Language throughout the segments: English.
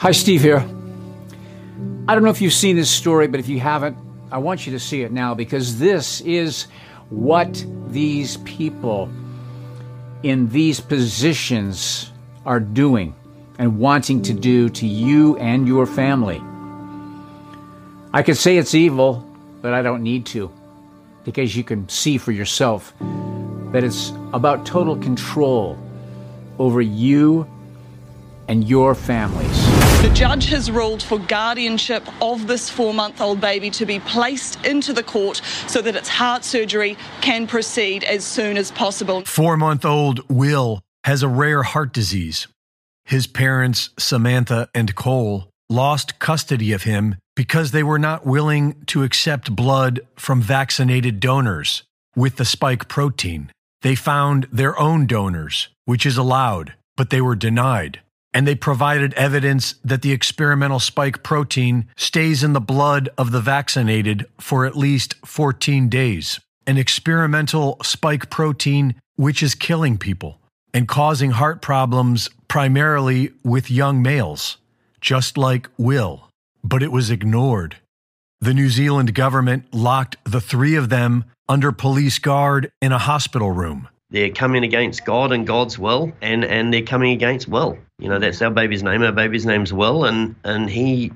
Hi, Steve here. I don't know if you've seen this story, but if you haven't, I want you to see it now because this is what these people in these positions are doing and wanting to do to you and your family. I could say it's evil, but I don't need to because you can see for yourself that it's about total control over you and your families. The judge has ruled for guardianship of this four month old baby to be placed into the court so that its heart surgery can proceed as soon as possible. Four month old Will has a rare heart disease. His parents, Samantha and Cole, lost custody of him because they were not willing to accept blood from vaccinated donors with the spike protein. They found their own donors, which is allowed, but they were denied and they provided evidence that the experimental spike protein stays in the blood of the vaccinated for at least 14 days. An experimental spike protein which is killing people and causing heart problems primarily with young males, just like Will. But it was ignored. The New Zealand government locked the three of them under police guard in a hospital room. They're coming against God and God's will, and, and they're coming against Will. You know, that's our baby's name. Our baby's name's Will, and, and he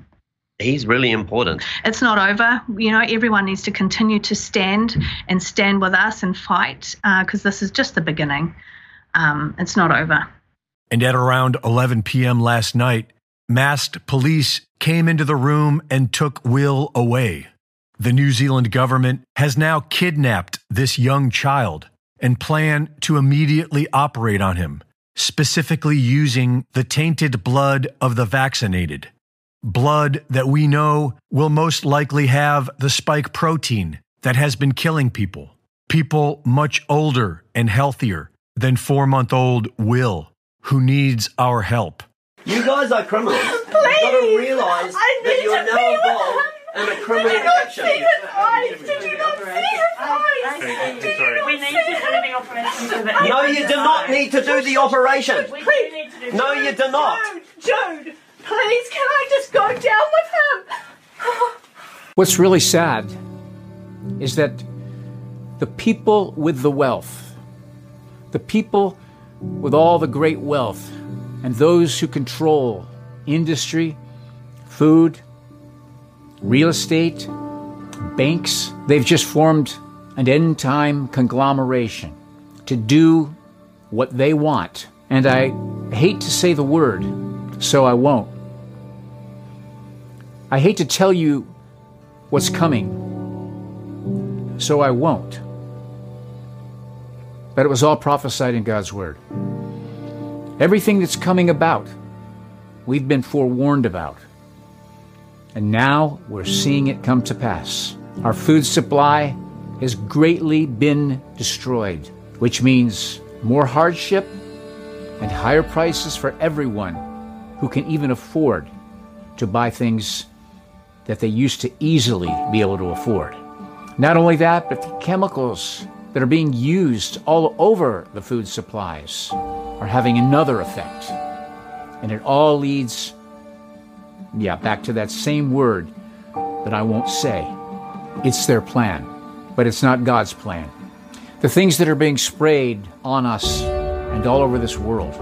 he's really important. It's not over. You know, everyone needs to continue to stand and stand with us and fight because uh, this is just the beginning. Um, it's not over. And at around 11 p.m. last night, masked police came into the room and took Will away. The New Zealand government has now kidnapped this young child and plan to immediately operate on him, specifically using the tainted blood of the vaccinated. Blood that we know will most likely have the spike protein that has been killing people. People much older and healthier than four month old Will, who needs our help. You guys are criminals. Please, You've got to realise that you are now involved in a criminal Did you not action. see his eyes? Did you not see his eyes? Did you not We need see to do the operation so that No, you do not need to do the operation. We do need No, you do not. Jude, Jude, please, can I just go down with him? What's really sad is that the people with the wealth, the people with all the great wealth, and those who control industry, food, real estate, banks, they've just formed an end time conglomeration to do what they want. And I hate to say the word, so I won't. I hate to tell you what's coming, so I won't. But it was all prophesied in God's Word. Everything that's coming about, we've been forewarned about. And now we're seeing it come to pass. Our food supply has greatly been destroyed, which means more hardship and higher prices for everyone who can even afford to buy things that they used to easily be able to afford. Not only that, but the chemicals that are being used all over the food supplies are having another effect. And it all leads, yeah, back to that same word that I won't say. It's their plan, but it's not God's plan. The things that are being sprayed on us and all over this world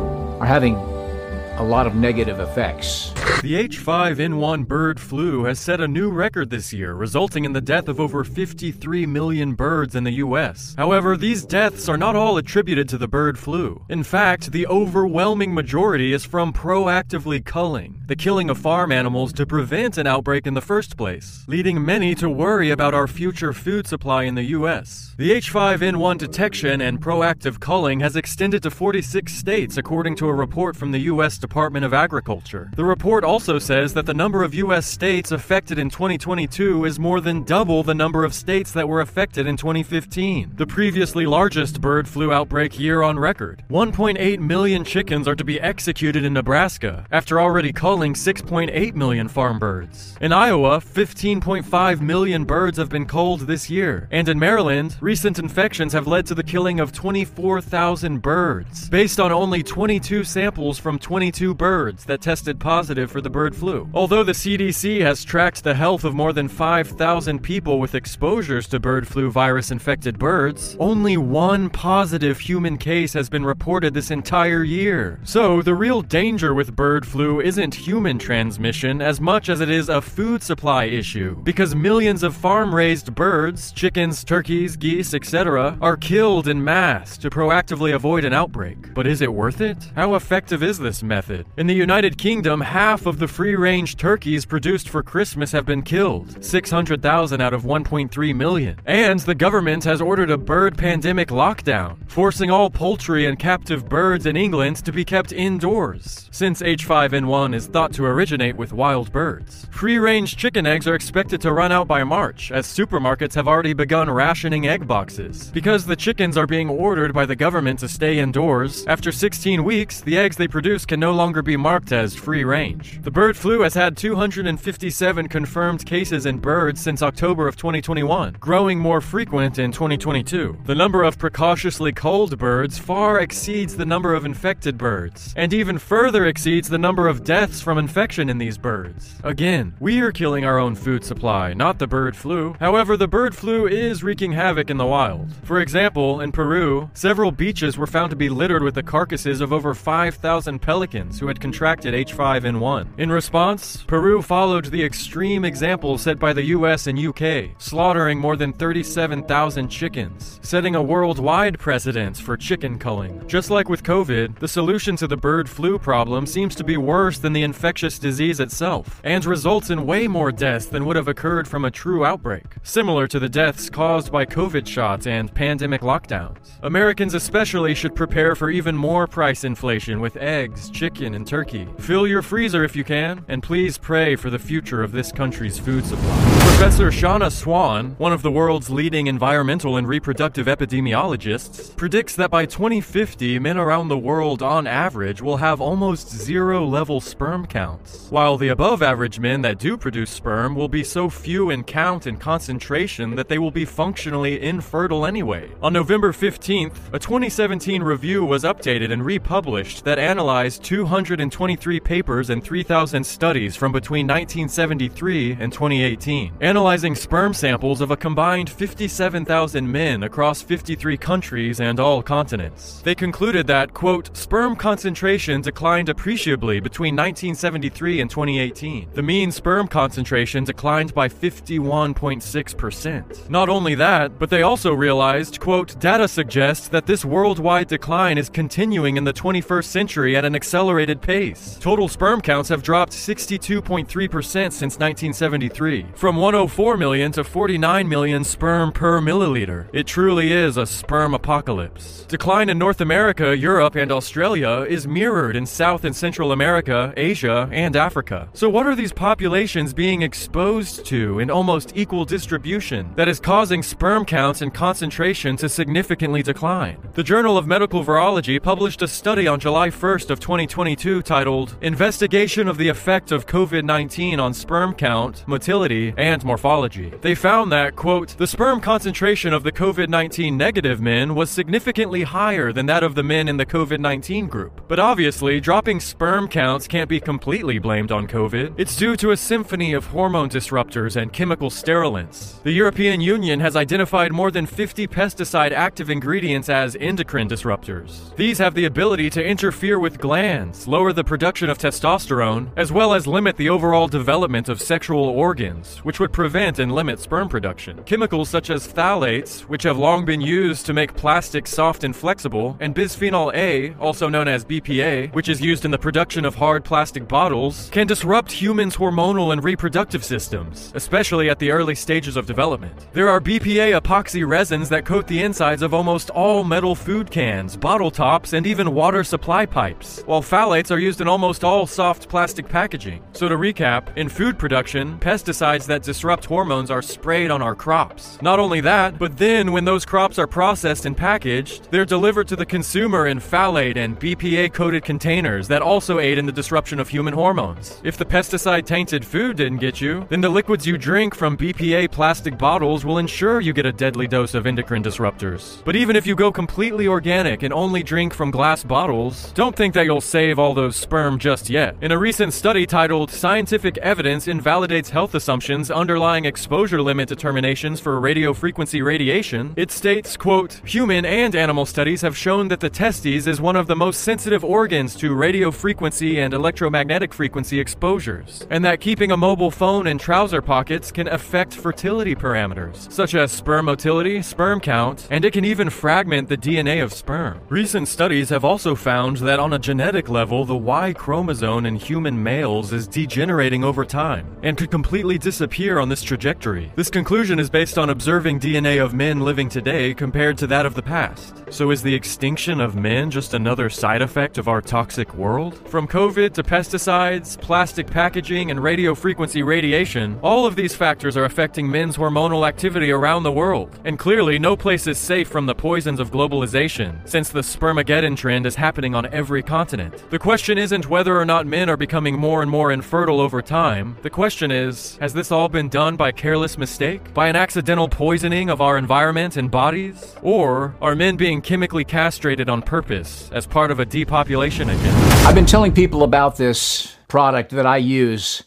are having a lot of negative effects. The H5N1 bird flu has set a new record this year, resulting in the death of over 53 million birds in the U.S. However, these deaths are not all attributed to the bird flu. In fact, the overwhelming majority is from proactively culling, the killing of farm animals to prevent an outbreak in the first place, leading many to worry about our future food supply in the U.S. The H5N1 detection and proactive culling has extended to 46 states, according to a report from the U.S. Department of Agriculture. The report also says that the number of U.S. states affected in 2022 is more than double the number of states that were affected in 2015, the previously largest bird flu outbreak year on record. 1.8 million chickens are to be executed in Nebraska after already culling 6.8 million farm birds. In Iowa, 15.5 million birds have been culled this year, and in Maryland, recent infections have led to the killing of 24,000 birds, based on only 22 samples from 22 birds that tested positive for the bird flu. Although the CDC has tracked the health of more than 5,000 people with exposures to bird flu virus infected birds, only one positive human case has been reported this entire year. So, the real danger with bird flu isn't human transmission as much as it is a food supply issue, because millions of farm raised birds, chickens, turkeys, geese, etc., are killed in mass to proactively avoid an outbreak. But is it worth it? How effective is this method? In the United Kingdom, half of the free range turkeys produced for Christmas have been killed 600,000 out of 1.3 million. And the government has ordered a bird pandemic lockdown, forcing all poultry and captive birds in England to be kept indoors, since H5N1 is thought to originate with wild birds. Free range chicken eggs are expected to run out by March, as supermarkets have already begun rationing egg boxes. Because the chickens are being ordered by the government to stay indoors, after 16 weeks, the eggs they produce can no longer be marked as free range. The bird flu has had 257 confirmed cases in birds since October of 2021, growing more frequent in 2022. The number of precautiously culled birds far exceeds the number of infected birds, and even further exceeds the number of deaths from infection in these birds. Again, we are killing our own food supply, not the bird flu. However, the bird flu is wreaking havoc in the wild. For example, in Peru, several beaches were found to be littered with the carcasses of over 5,000 pelicans who had contracted H5N1. In response, Peru followed the extreme example set by the US and UK, slaughtering more than 37,000 chickens, setting a worldwide precedent for chicken culling. Just like with COVID, the solution to the bird flu problem seems to be worse than the infectious disease itself, and results in way more deaths than would have occurred from a true outbreak, similar to the deaths caused by COVID shots and pandemic lockdowns. Americans especially should prepare for even more price inflation with eggs, chicken, and turkey. Fill your freezer if you can, and please pray for the future of this country's food supply. Professor Shanna Swan, one of the world's leading environmental and reproductive epidemiologists, predicts that by 2050, men around the world on average will have almost zero level sperm counts, while the above average men that do produce sperm will be so few in count and concentration that they will be functionally infertile anyway. On November 15th, a 2017 review was updated and republished that analyzed 223 papers and 3,000 studies from between 1973 and 2018, analyzing sperm samples of a combined 57,000 men across 53 countries and all continents. They concluded that, quote, sperm concentration declined appreciably between 1973 and 2018. The mean sperm concentration declined by 51.6%. Not only that, but they also realized, quote, data suggests that this worldwide decline is continuing in the 21st century at an accelerated pace. Total sperm counts have dropped 62.3% since 1973, from 104 million to 49 million sperm per milliliter. It truly is a sperm apocalypse. Decline in North America, Europe, and Australia is mirrored in South and Central America, Asia, and Africa. So, what are these populations being exposed to in almost equal distribution that is causing sperm counts and concentration to significantly decline? The Journal of Medical Virology published a study on July 1st of 2022 titled Investigation of the Effect of COVID-19 on Sperm Count, Motility, and Morphology. They found that, quote, the sperm concentration of the COVID-19 negative men was significantly higher than that of the men in the COVID-19 group. But obviously, dropping sperm counts can't be completely blamed on COVID. It's due to a symphony of hormone disruptors and chemical sterilants. The European Union has identified more than 50 pesticide active ingredients as endocrine disruptors. These have the ability to interfere with glands, lower the production of testosterone, as well as limit the overall development of sexual organs, which would prevent and limit sperm production. Chemicals such as phthalates, which have long been used to make plastic soft and flexible, and bisphenol A, also known as BPA, which is used in the production of hard plastic bottles, can disrupt humans' hormonal and reproductive systems, especially at the early stages of development. There are BPA epoxy resins that coat the insides of almost all metal food cans, bottle tops, and even water supply pipes, while phthalates are used in almost all soft plastic packaging. So to recap, in food production, pesticides that disrupt hormones are sprayed on our crops. Not only that, but then when those crops are processed and packaged, they're delivered to the consumer in phthalate and BPA coated containers that also aid in the disruption of human hormones. If the pesticide tainted food didn't get you, then the liquids you drink from BPA plastic bottles will ensure you get a deadly dose of endocrine disruptors. But even if you go completely organic and only drink from glass bottles, don't think that you'll save all those sperm just yet. In a recent study titled Scientific Evidence Invalidates Health Assumptions Underlying Exposure Limit Determinations for Radiofrequency Radiation, it states, quote, Human and animal studies have shown that the testes is one of the most sensitive organs to radio frequency and electromagnetic frequency exposures, and that keeping a mobile phone in trouser pockets can affect fertility parameters, such as sperm motility, sperm count, and it can even fragment the DNA of sperm. Recent studies have also found that on a genetic level, the Y chromosome in human males is degenerating over time and could completely disappear on this trajectory. This conclusion is based on observing DNA of men living today compared to that of the past. So is the extinction of men just another side effect of our toxic world? From COVID to pesticides, plastic packaging, and radio frequency radiation, all of these factors are affecting men's hormonal activity around the world. And clearly, no place is safe from the poisons of globalization, since the spermageddon trend is happening on every continent. The question isn't whether or not men are becoming more and more infertile over time. The question is, has this all been done by careless mistake? By an accidental poisoning of our environment and bodies? Or are men being chemically castrated on purpose as part of a depopulation agenda? I've been telling people about this product that I use.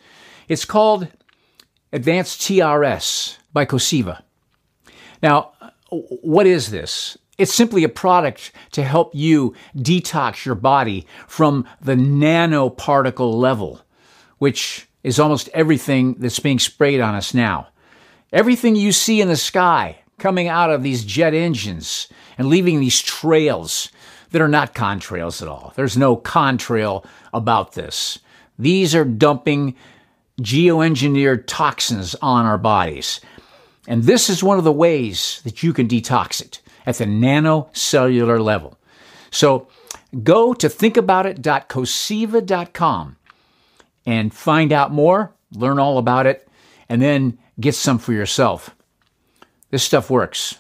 It's called Advanced TRS by Coseva. Now, what is this? It's simply a product to help you detox your body from the nanoparticle level, which is almost everything that's being sprayed on us now. Everything you see in the sky coming out of these jet engines and leaving these trails that are not contrails at all. There's no contrail about this. These are dumping geoengineered toxins on our bodies. And this is one of the ways that you can detox it at the nanocellular level. So go to thinkaboutit.coseva.com and find out more, learn all about it, and then get some for yourself. This stuff works.